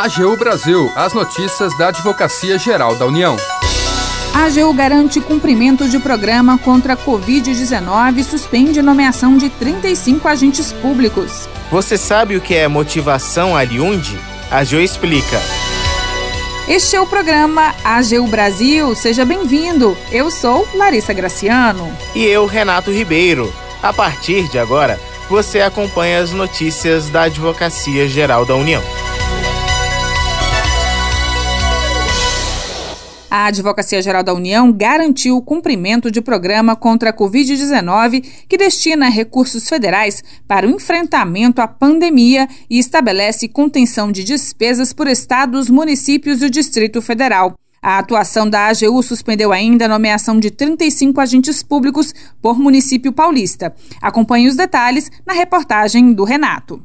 AGU Brasil, as notícias da Advocacia Geral da União. A AGU garante cumprimento de programa contra a Covid-19 e suspende nomeação de 35 agentes públicos. Você sabe o que é motivação Aliundi? A AGU explica. Este é o programa AGU Brasil. Seja bem-vindo. Eu sou Larissa Graciano. E eu, Renato Ribeiro. A partir de agora, você acompanha as notícias da Advocacia Geral da União. A Advocacia Geral da União garantiu o cumprimento de programa contra a Covid-19 que destina recursos federais para o enfrentamento à pandemia e estabelece contenção de despesas por estados, municípios e o Distrito Federal. A atuação da AGU suspendeu ainda a nomeação de 35 agentes públicos por município paulista. Acompanhe os detalhes na reportagem do Renato.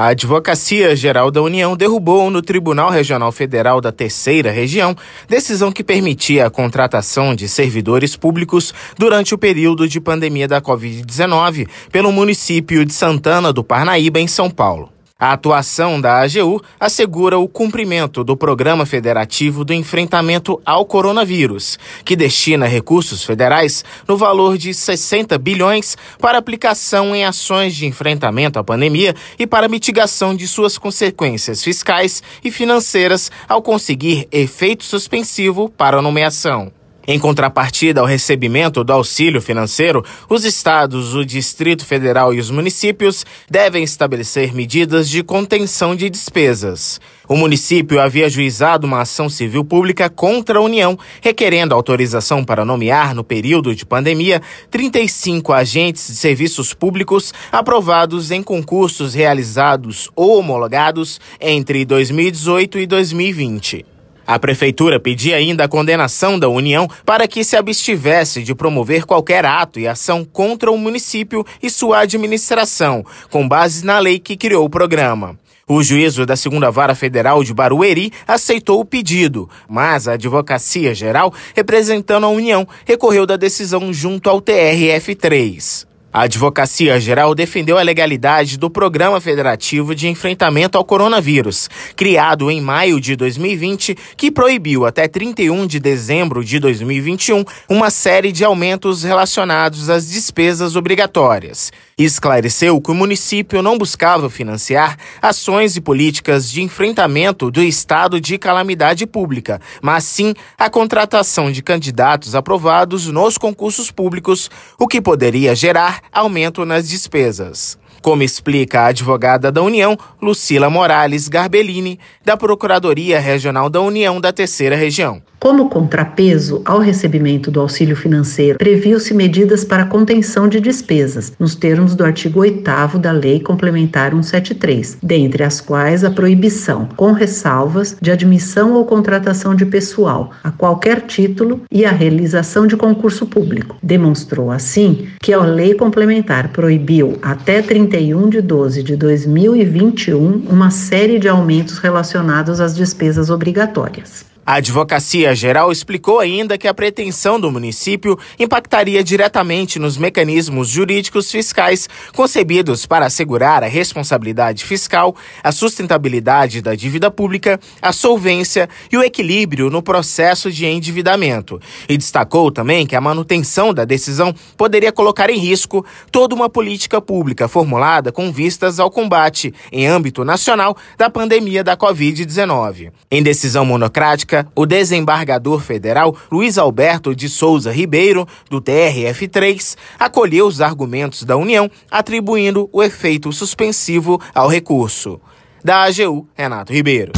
A Advocacia Geral da União derrubou no Tribunal Regional Federal da Terceira Região decisão que permitia a contratação de servidores públicos durante o período de pandemia da Covid-19 pelo município de Santana do Parnaíba, em São Paulo. A atuação da AGU assegura o cumprimento do Programa Federativo do Enfrentamento ao Coronavírus, que destina recursos federais no valor de 60 bilhões para aplicação em ações de enfrentamento à pandemia e para mitigação de suas consequências fiscais e financeiras ao conseguir efeito suspensivo para a nomeação. Em contrapartida ao recebimento do auxílio financeiro, os estados, o Distrito Federal e os municípios devem estabelecer medidas de contenção de despesas. O município havia ajuizado uma ação civil pública contra a União, requerendo autorização para nomear, no período de pandemia, 35 agentes de serviços públicos aprovados em concursos realizados ou homologados entre 2018 e 2020. A prefeitura pedia ainda a condenação da União para que se abstivesse de promover qualquer ato e ação contra o município e sua administração, com base na lei que criou o programa. O juízo da segunda vara federal de Barueri aceitou o pedido, mas a Advocacia Geral, representando a União, recorreu da decisão junto ao TRF3. A Advocacia Geral defendeu a legalidade do Programa Federativo de Enfrentamento ao Coronavírus, criado em maio de 2020, que proibiu até 31 de dezembro de 2021 uma série de aumentos relacionados às despesas obrigatórias. Esclareceu que o município não buscava financiar ações e políticas de enfrentamento do estado de calamidade pública, mas sim a contratação de candidatos aprovados nos concursos públicos, o que poderia gerar aumento nas despesas. Como explica a advogada da União, Lucila Morales Garbellini, da Procuradoria Regional da União da Terceira Região. Como contrapeso ao recebimento do auxílio financeiro, previu-se medidas para contenção de despesas, nos termos do artigo 8 da Lei Complementar 173, dentre as quais a proibição, com ressalvas, de admissão ou contratação de pessoal a qualquer título e a realização de concurso público. Demonstrou, assim, que a Lei Complementar proibiu até 31 de 12 de 2021 uma série de aumentos relacionados às despesas obrigatórias. A Advocacia Geral explicou ainda que a pretensão do município impactaria diretamente nos mecanismos jurídicos fiscais concebidos para assegurar a responsabilidade fiscal, a sustentabilidade da dívida pública, a solvência e o equilíbrio no processo de endividamento. E destacou também que a manutenção da decisão poderia colocar em risco toda uma política pública formulada com vistas ao combate, em âmbito nacional, da pandemia da Covid-19. Em decisão monocrática, o desembargador federal Luiz Alberto de Souza Ribeiro, do TRF3, acolheu os argumentos da União, atribuindo o efeito suspensivo ao recurso. Da AGU, Renato Ribeiro.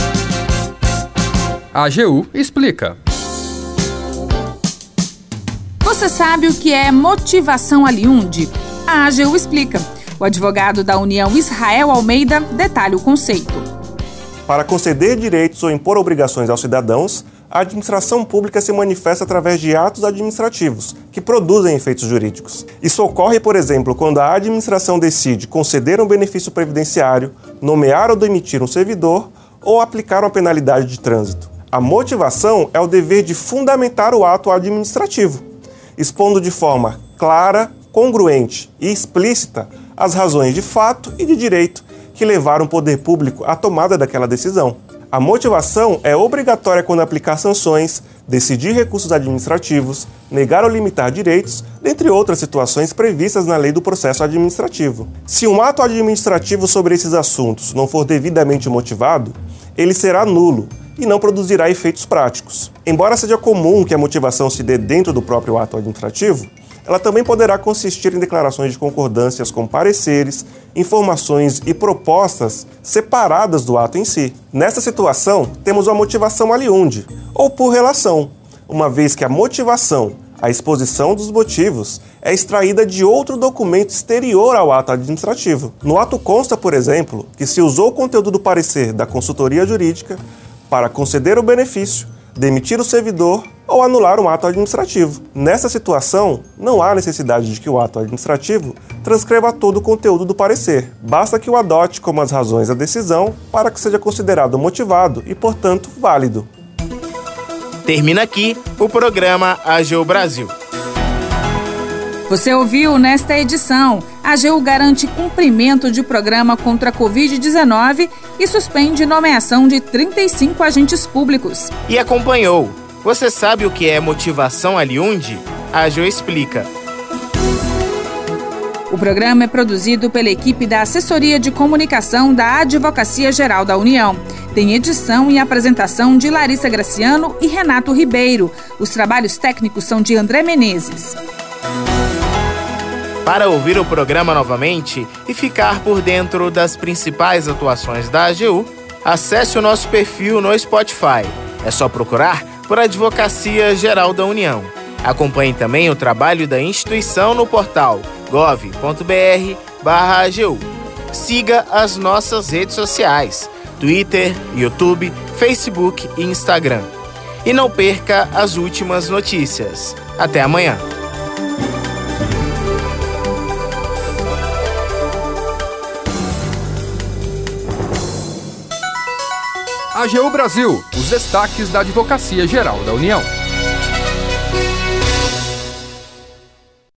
A AGU explica. Você sabe o que é motivação aliunde? A AGU explica. O advogado da União Israel Almeida detalha o conceito. Para conceder direitos ou impor obrigações aos cidadãos, a administração pública se manifesta através de atos administrativos, que produzem efeitos jurídicos. Isso ocorre, por exemplo, quando a administração decide conceder um benefício previdenciário, nomear ou demitir um servidor ou aplicar uma penalidade de trânsito. A motivação é o dever de fundamentar o ato administrativo, expondo de forma clara, congruente e explícita as razões de fato e de direito que levaram o poder público à tomada daquela decisão. A motivação é obrigatória quando aplicar sanções, decidir recursos administrativos, negar ou limitar direitos, dentre outras situações previstas na lei do processo administrativo. Se um ato administrativo sobre esses assuntos não for devidamente motivado, ele será nulo e não produzirá efeitos práticos. Embora seja comum que a motivação se dê dentro do próprio ato administrativo, ela também poderá consistir em declarações de concordâncias com pareceres, informações e propostas separadas do ato em si. Nessa situação, temos a motivação aliunde, ou por relação, uma vez que a motivação, a exposição dos motivos, é extraída de outro documento exterior ao ato administrativo. No ato consta, por exemplo, que se usou o conteúdo do parecer da consultoria jurídica para conceder o benefício, demitir o servidor ou anular um ato administrativo. Nessa situação, não há necessidade de que o ato administrativo transcreva todo o conteúdo do parecer. Basta que o adote como as razões da decisão para que seja considerado motivado e, portanto, válido. Termina aqui o programa AGU Brasil. Você ouviu nesta edição. A AGU garante cumprimento de programa contra a Covid-19 e suspende nomeação de 35 agentes públicos. E acompanhou você sabe o que é motivação aliunde? A Jo explica. O programa é produzido pela equipe da Assessoria de Comunicação da Advocacia Geral da União. Tem edição e apresentação de Larissa Graciano e Renato Ribeiro. Os trabalhos técnicos são de André Menezes. Para ouvir o programa novamente e ficar por dentro das principais atuações da AGU, acesse o nosso perfil no Spotify. É só procurar por Advocacia Geral da União. Acompanhe também o trabalho da instituição no portal gov.br/agu. Siga as nossas redes sociais: Twitter, YouTube, Facebook e Instagram. E não perca as últimas notícias. Até amanhã. AGU Brasil, os destaques da Advocacia Geral da União.